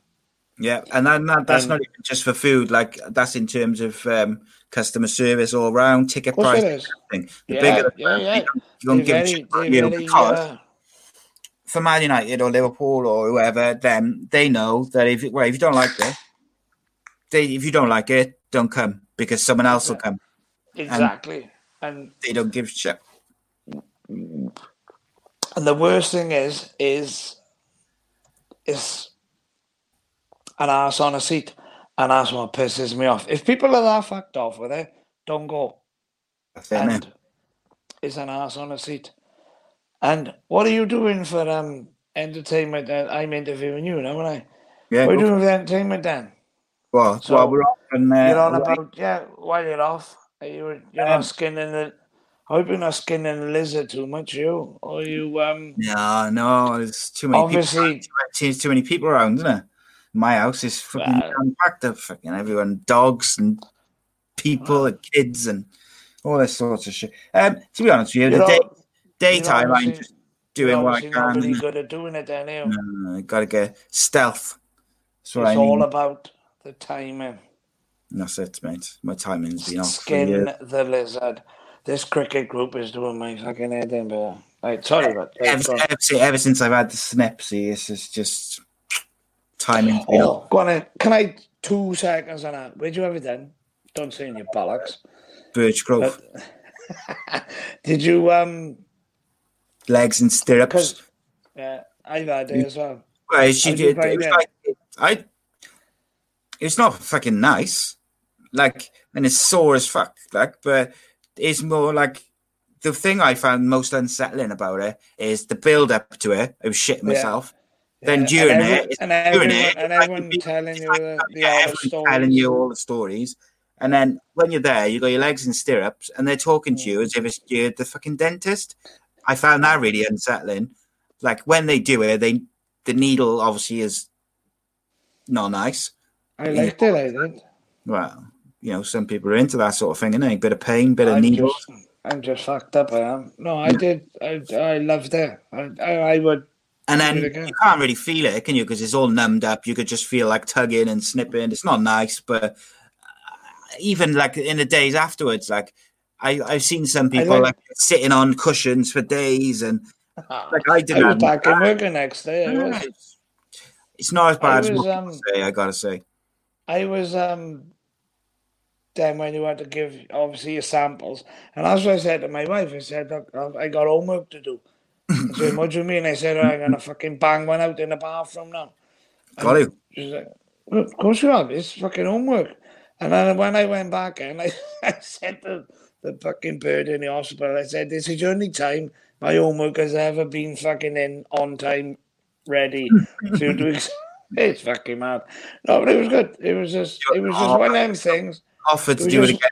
Yeah, and then that, that's And- not even just for food. Like that's in terms of um, customer service all round, ticket price. it is. everything. The Yeah, bigger yeah, yeah. you don't, you don't give very, you very, because uh, for Man United or Liverpool or whoever, them they know that if well, if you don't like it, they if you don't like it, don't come because someone else will come. exactly. And They don't give a shit. And the worst thing is, is, is an ass on a seat, and that's what pisses me off. If people are that fucked off with it, don't go. That's it, innit? And it's an ass on a seat. And what are you doing for um entertainment? Uh, I'm interviewing you now, aren't I? Yeah, what are you doing for entertainment then? Well, So, well, we're off and uh, you're on about yeah. While you're off, are you you're Um, not skinning the. I hope you're not skinning the lizard too much, you or you um. No, no, it's too many Obviously- people. Too, too, too many people around, isn't it? My house is fucking Well- packed of fucking everyone, dogs and people and kids and all this sorts of shit. Um, to be honest with you, You're the day, all- daytime I'm just doing what I obviously not can. really good at doing it, then, you? Uh, I gotta get stealth. That's what It's I mean. all about the timing. That's it, mate. My timing's been off. for Skin the lizard. This cricket group is doing my fucking head in, but right, sorry, but Ever, ever, ever since I've had the snipsy, it's just, been. Oh, go on in. Can I two seconds on that? Where'd you have it then? Don't say in your bollocks. Birch Grove. Did you um? Legs and stirrups. Yeah, I've had it as well. Well, she How do you did. It was like I. It's not fucking nice, like, and it's sore as fuck, like, but it's more like the thing I found most unsettling about it is the build up to it. I was shitting myself. Then during and every- it, and during everyone- it, and it's like everyone telling you like, the- the yeah, telling you all the stories, and then when you're there, you got your legs in stirrups, and they're talking to Mm. you as if it's you're the fucking dentist. I found that really unsettling. Like when they do it, they the needle obviously is not nice. I liked it. I did. Well, you know, some people are into that sort of thing, innit? A bit of pain, bit of I'm needle. just, I'm just fucked up. I am. No, I did. I, I loved it. I, I, I would. And then do it again. you can't really feel it, can you? Because it's all numbed up. You could just feel like tugging and snipping. It's not nice, but uh, even like in the days afterwards, like I, I've seen some people like- like sitting on cushions for days, and like I I didn't. was back in work the next day. I was. It's, not as bad as was, what um, say. I gotta say. I was um then when you had to give obviously your samples, and that's what I said to my wife. I said, "Look, I got homework to do." I said, "What do you mean?" I said, oh, "I'm gonna fucking bang one out in the bathroom now." Got to. She's like, well, "Of course you have. It's fucking homework." And then when I went back and I, I said to the fucking bird in the hospital, I said, "This is the only time my homework has ever been fucking in on time, ready you to." It's fucking mad. No, but it was good. It was just, it was just one of them things. Offered to do it again.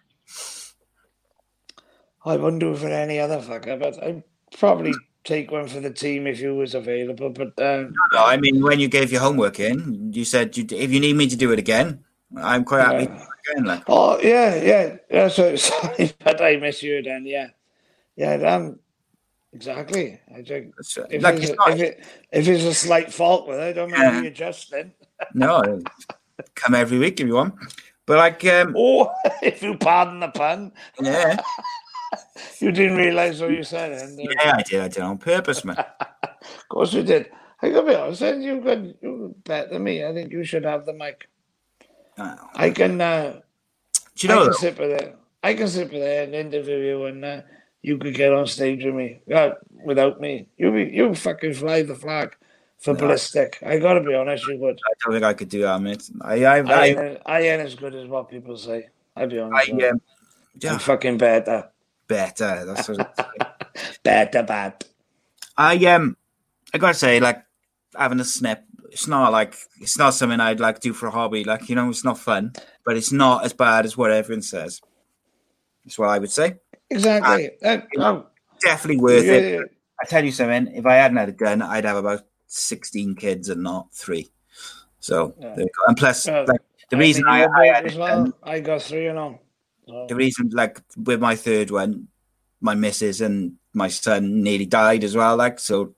I wouldn't do it for any other fucker, but I'd probably take one for the team if you was available. But um, No, I mean, when you gave your homework in, you said you, if you need me to do it again, I'm quite happy to do it again. Like, oh yeah, yeah, yeah. So sorry, but I miss you then. Yeah, yeah. Um, exactly. I think if, like it's, not, if it if it's a slight fault with it, I don't Yeah. mind readjusting. no, come every week if you want. But like, um, Oh, if you pardon the pun, yeah, you didn't realise what you said. And, uh, yeah, I did, I did on purpose, man. Of course you did. I gotta be honest, and you could you better than me. I think you should have the mic. Oh. I can. Uh, Do you I can though, sit with there. I can sit with there and interview you, and uh, you could get on stage with me. Uh, without me, you be you fucking fly the flag for ballistic. I gotta be honest, you would. I don't think I could do that, mate. I, I, I, I, ain't, I ain't as good as what people say. I'll be I, honest. you. um, I'm yeah, fucking better, better. That's better, bad. I um, I gotta say, like having a snip. It's not like it's not something I'd like do for a hobby. Like you know, it's not fun, but it's not as bad as what everyone says. That's what I would say. Exactly. Uh, no, definitely worth Yeah, it. yeah. I tell you something. If I hadn't had a gun, I'd have about sixteen kids and not three. So Yeah. there you go. and plus, Well, like the I reason I, I had well. I got three and all. So, the reason like with my third one, my missus and my son nearly died as well. Like so,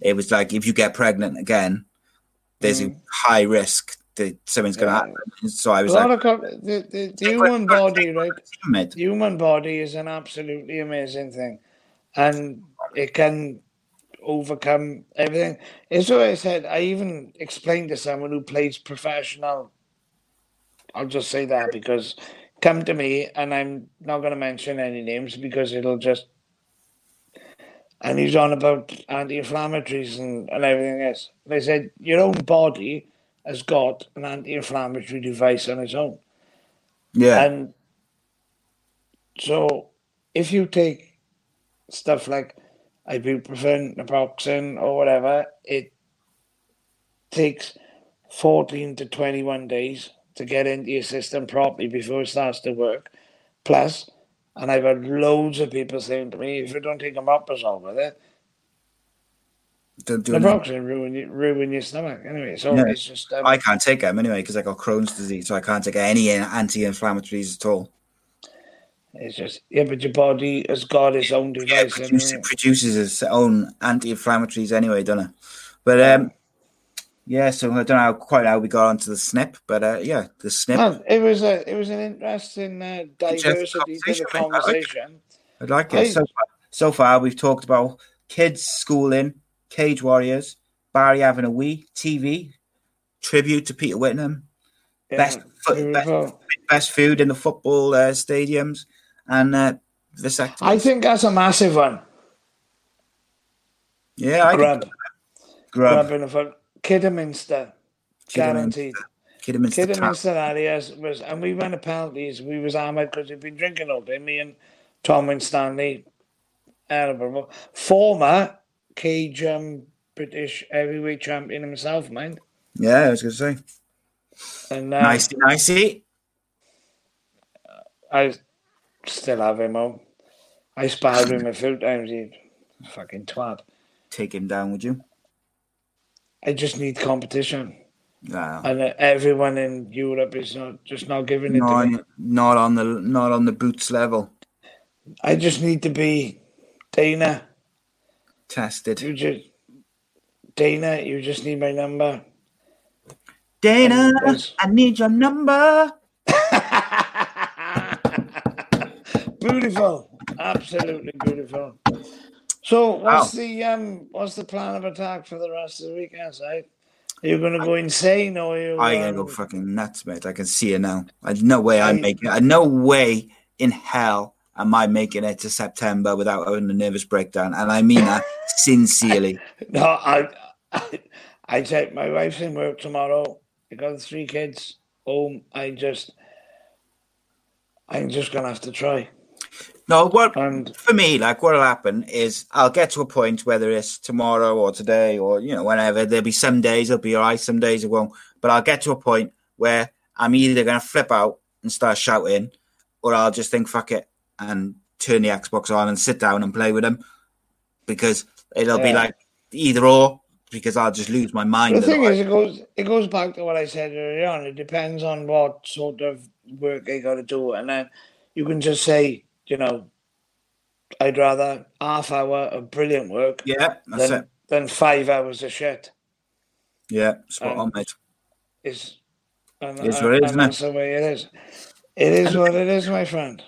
it was like if you get pregnant again, there's a high risk that something's going to Mm. Yeah. happen. So I was like, of co- the, the, the human body, right? The human body is an absolutely amazing thing, and it can overcome everything. It's what I said. I even explained to someone who plays professional. I'll just say that because come to me, and I'm not going to mention any names because it'll just. And he's on about anti-inflammatories and, and everything else. They said your own body has got an anti-inflammatory device on its own. Yeah, And so if you take stuff like ibuprofen, naproxen, or whatever, it takes 14 to 21 days to get into your system properly before it starts to work. Plus, and I've had loads of people saying to me, if you don't take omeprazole with it, don't do naproxen ruin, you- ruin your stomach. Anyway, so Yeah. it's just... Um, I can't take them anyway because I got Crohn's disease, so I can't take any anti-inflammatories at all. It's just... Yeah, but your body has got its own Yeah, it produces, it produces its own anti-inflammatories anyway, don't it? But um, yeah. So I don't know how, quite how we got onto the snip, but uh, yeah, the snip. It was a it was an interesting uh, diversity to the conversation. I like it. I like it. So far, so far, we've talked about kids schooling, Cage Warriors, Barrie having a wee, TV, tribute to Peter Whittingham, Yeah, Best foot- best- best food in the football uh, stadiums, and uh, vasectomy. I think that's a massive one. yeah, I Grub, grab, grab, grub in the foot. Kidderminster, guaranteed. Kidderminster. Kidderminster was, and we went to penalties. We was hammered because we'd been drinking all day. Me and Tom Winstanley, Edinburgh, former cage um, British heavyweight champion himself, mind. Yeah, I was going to say. And uh, Nice, nicey. I still have him home. I sparred with him a few times. He fucking twat. Take him down, would you? I just need competition, No, and everyone in Europe is not just not giving it not, to me. on, not on the not on the boots level. I just need to be Dana. Tested. You just Dana. You just need my number. Dana, I need your number. beautiful, absolutely beautiful. So, what's the um, what's the plan of attack for the rest of the weekend, side? Are you going to go insane, or you? I'm gonna go um, fucking nuts, mate. I can see it now. There's no way I'm making. it. No way in hell am I making it to September without having a nervous breakdown, and I mean that sincerely. No, I, I, I take my wife's in work tomorrow. I got three kids home. I just, I'm just gonna have to try. No, what And for me, like what'll happen is I'll get to a point whether it's tomorrow or today or you know whenever. There'll be some days it'll be alright, some days it won't. But I'll get to a point where I'm either gonna flip out and start shouting, or I'll just think fuck it and turn the Xbox on and sit down and play with them because it'll be like either or because I'll just lose my mind. the thing is, it goes, it goes back to what I said earlier on. It depends on what sort of work I got to do, and then you can just say, you know, I'd rather half hour of brilliant work yeah, that's than it. than five hours of shit. Yeah, spot Um, on, mate. Is and, It's and- what it is, and isn't it? that's the way it is. It is what it is, my friend.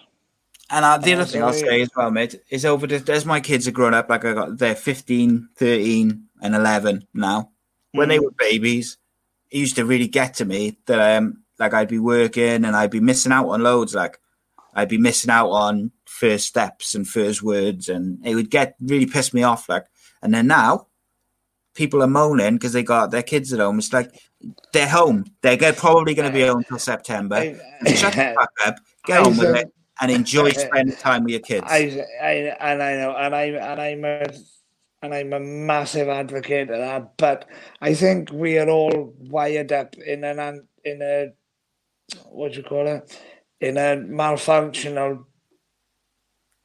And uh, the other thing I'll say as well, mate, is over the, as my kids are grown up, like I got, they're 15, 13, and 11 now. When they were babies, it used to really get to me that, um, like I'd be working and I'd be missing out on loads. Like I'd be missing out on first steps and first words, and it would get really piss me off. Like, and then now, people are moaning because they got their kids at home. It's like they're home. They're probably going to be home until September. Shut the fuck up, get on with it, and enjoy spending time with your kids. I, I and I know, and I and I'm a and I'm a massive advocate of that. But I think we are all wired up in an an- in a what do you call it in a malfunctional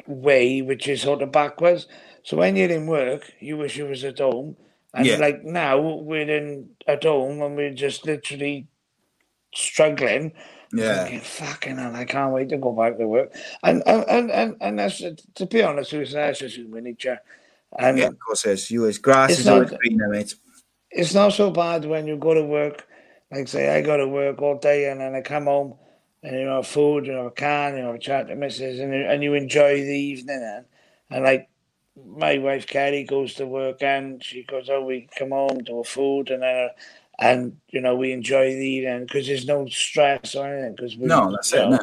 way, which is sort of backwards. So when you're in work, you wish you was at home. And Yeah. like now we're in at home and we're just literally struggling. Yeah. Thinking, fucking hell, I can't wait to go back to work. And and and and, and that's to be honest you, that's just human nature. And Yeah, of course it is. You grass It's is always not- greener, mate. it's not so bad when you go to work. Like say, I go to work all day and then I come home and you have food, and you have a can, you have a chat to missus, and you, and you enjoy the evening. And, and like my wife Kelly goes to work and she goes, oh, we come home to a food and then. and you know we enjoy the evening because there's no stress or anything. Because we, No, that's it. No.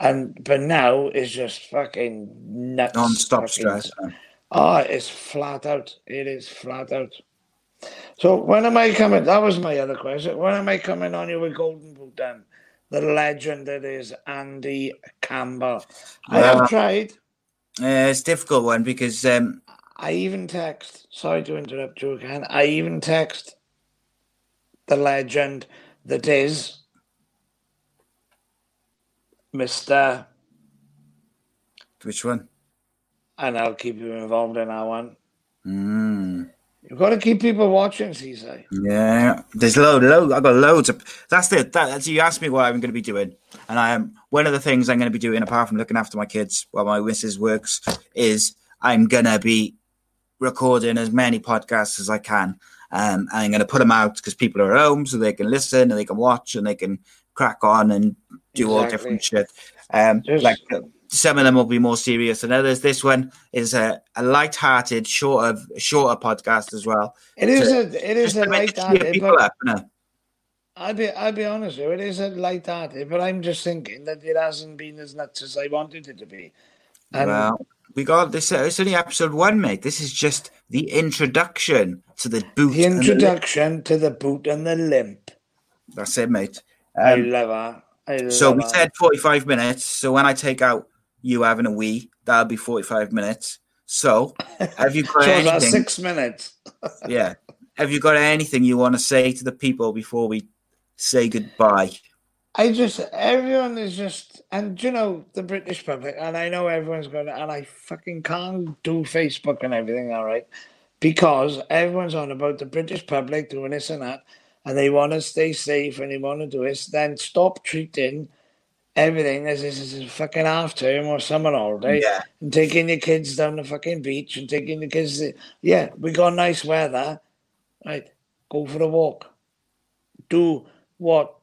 And but now it's just fucking nuts. Non-stop fucking- stress. man. Oh, it's flat out. It is flat out. So when am I coming? That was my other question. When am I coming on you with Golden Boot then? The legend that is Andy Campbell. I Well- have tried. Uh, it's a difficult one because um, I even text. Sorry to interrupt you again. I even text the legend that is Mister, which one? and I'll keep you involved in that one. Mm, You've got to keep people watching, CC. yeah, there's load, load. I've got loads of. That's it. That, that's you asked me what I'm going to be doing, and I am one of the things I'm going to be doing apart from looking after my kids while my missus works is I'm going to be recording as many podcasts as I can. Um, and I'm going to put them out because people are at home so they can listen and they can watch and they can crack on and do all different shit. Um, Just- like uh, some of them will be more serious than others. This one is a, a light-hearted, shorter, shorter podcast as well. It is To- a it is a light-hearted. but up, you know. I'll be I'll be honest with you, it is a light hearted, but I'm just thinking that it hasn't been as nuts as I wanted it to be. And well, we got this. Uh, it's only episode one, mate. This is just the introduction to the boot. the and introduction to the boot and the limp. That's it, mate. I Um, love that. I love so we that. said forty-five minutes. So when I take out you having a wee, that'll be forty-five minutes. So have you got anything? six minutes. Yeah. Have you got anything you want to say to the people before we say goodbye? I just everyone is just and you know the British public and I know everyone's gonna and I fucking can't do Facebook and everything all right because everyone's on about the British public doing this and that and they want to stay safe and they want to do this then stop treating everything this is a fucking half term or summer holiday Yeah. and taking your kids down the fucking beach and taking the kids to, yeah we got nice weather right go for a walk do what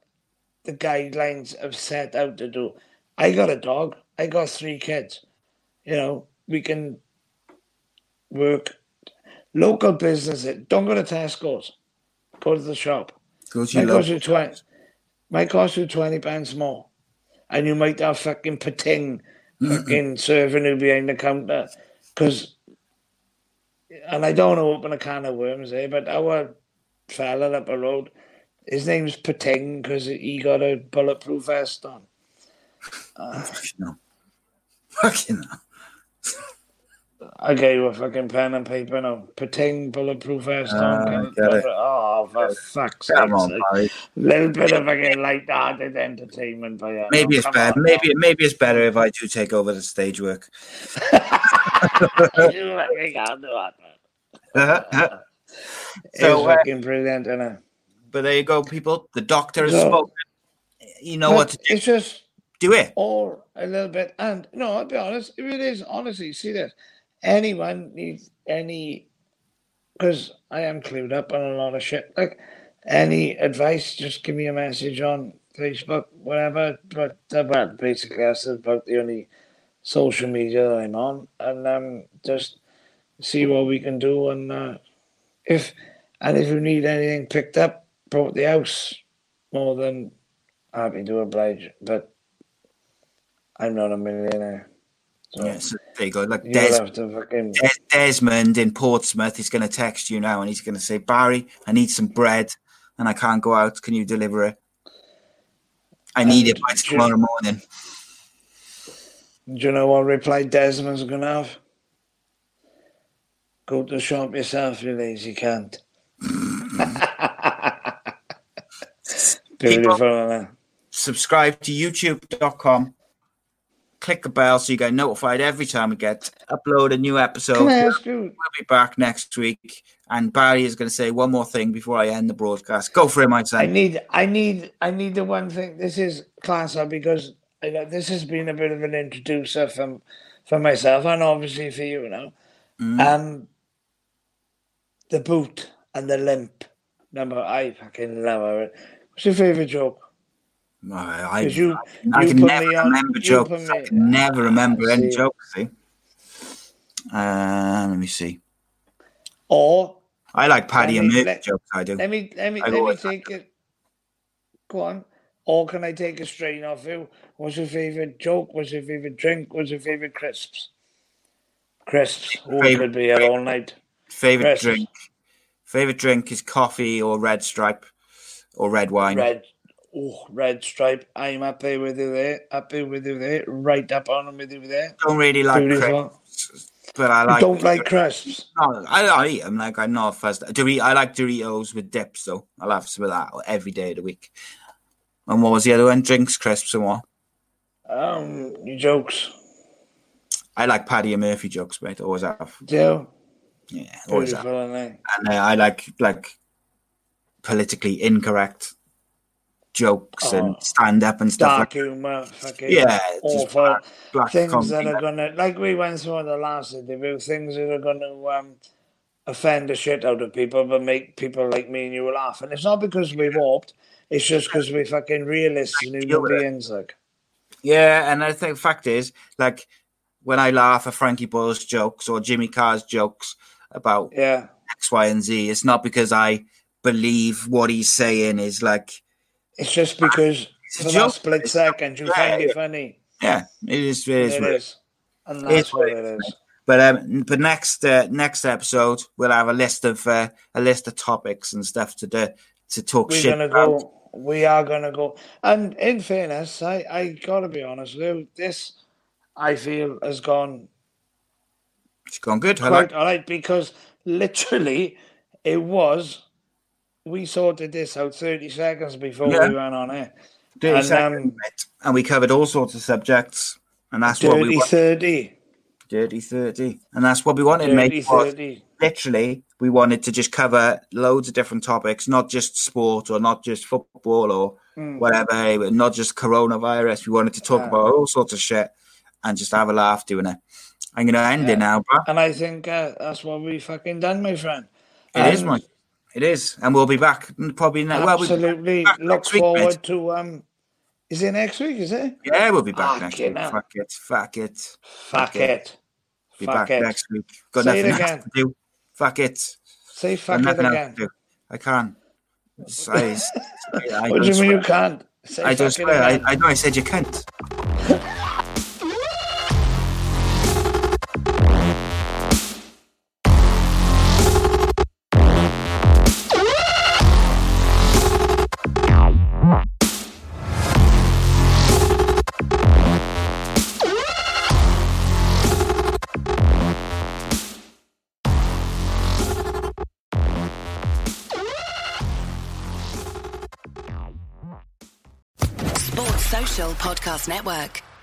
the guidelines have set out to do. I got a dog. I got three kids. You know, we can work local businesses. Don't go to Tesco's. Go to the shop. Go to your Might cost you local- twenty. Might cost you twenty pounds more, and you might have fucking pating, fucking serving you behind the counter, because. And I don't want to open a can of worms here, but our fella up the road, his name's Pating because he got a bulletproof vest on. Fucking hell. Fucking hell. I gave a fucking pen and paper now. Pating bulletproof vest on. Ah, can get it. Oh, for fuck's sake. Come on, Barrie. little bit of fucking light-hearted entertainment for you. Maybe now. it's on Maybe maybe it's better if I do take over the stage work. now. you fucking can't do that. It's so, uh, fucking brilliant, isn't it? but there you go, people. The doctor has So- spoken. You know what to do. It's just Do it. Or a little bit. And no, I'll be honest, if it is honestly, see this. Anyone needs any because I am clued up on a lot of shit. Like any advice, just give me a message on Facebook, whatever. But uh, well, basically that's about the only social media that I'm on. And um just see what we can do and uh, if and if you need anything picked up, brought the house more than happy to oblige. But I'm not a millionaire. Yeah, so there you go. Like Des- fucking Des- Desmond in Portsmouth is going to text you now and he's going to say, Barrie, I need some bread and I can't go out. Can you deliver it? I need it by And tomorrow morning. Do you know what reply Desmond's gonna have? Go to the shop yourself, you lazy cunt. Beautiful, isn't? Subscribe to youtube.com. click the bell so you get notified every time we get upload a new episode. We'll be back next week. And Barrie is going to say one more thing before I end the broadcast. Go for it, my I need, I need, I need the one thing. This is class up because I know this has been a bit of an introducer from for myself and obviously for you now. Mm. Um, the boot and the limp. Number, I fucking love it. What's your favorite joke? I, you- I you can never on- remember jokes. I can never remember any jokes. See? Um, let me see. Or I like Paddy and Murphy jokes. I do. let me, let me, I let me take it. Go on. Or can I take a strain off you? What's your favorite joke? What's your favorite drink? What's your favorite crisps? Crisps. Favorite- could be here all night. Favorite Crisps. drink. Favorite drink is coffee or red stripe or red wine. Red. Oh, red stripe. I'm up there with you there. Up there with you there. Right up on with you there. Don't really like Beautiful. crisps, but I You like. don't like crisps. No, I, I eat them like I'm not fussed. Dorito, I like Doritos with dips though. I'll have some of that every day of the week. And what was the other one? Drinks, crisps, and what? Um, your jokes. I like Paddy and Murphy jokes, mate. Always have. Do Yeah, always have. beautiful, aren't? And uh, I like like politically incorrect jokes Oh. and stand up and stuff. Dark Like, humour, fucking yeah, awful. black, black things comedy. that are gonna like we went through on the last interview, things that are gonna um offend the shit out of people but make people like me and you laugh. And it's not because we warped, it's just because we fucking realists and human beings like Yeah, and I think the fact is, like, when I laugh at Frankie Boyle's jokes or Jimmy Carr's jokes about yeah. X, Y, and Z, it's not because I believe what he's saying is like, It's just because It's a for joke. split It's- second you find it funny. yeah, it is, it is. It is. And that's It's what it is. But um, but next uh, next episode we'll have a list of uh, a list of topics and stuff to do to talk We're shit gonna about. go. We are gonna go. And in fairness, I I gotta be honest with you. This I feel has gone It's gone good. Quite like. all right because literally it was. We sorted this out thirty seconds before Yeah. we ran on air. 30 and, seconds, um, and we covered all sorts of subjects, and that's what we Dirty want. thirty. Dirty thirty, and that's what we wanted, Dirty mate. literally we wanted to just cover loads of different topics not just sport or not just football or Mm. whatever not just coronavirus we wanted to talk Yeah. about all sorts of shit and just have a laugh doing it i'm gonna end Yeah. it now bro And I think uh, that's what we fucking done, my friend. It is, And mate it is and we'll be back probably ne- well, we'll Absolutely back look next week, forward to um. Is it next week? Is it? yeah we'll be back next week now. fuck it fuck it Fuck it. be Fuck back it. next week got Say it nothing else to do fuck it Say got fuck it nothing else again. i can't It's- I, I, What do you mean you can't? Say I swear. I. I know I said you can't. Podcast Network.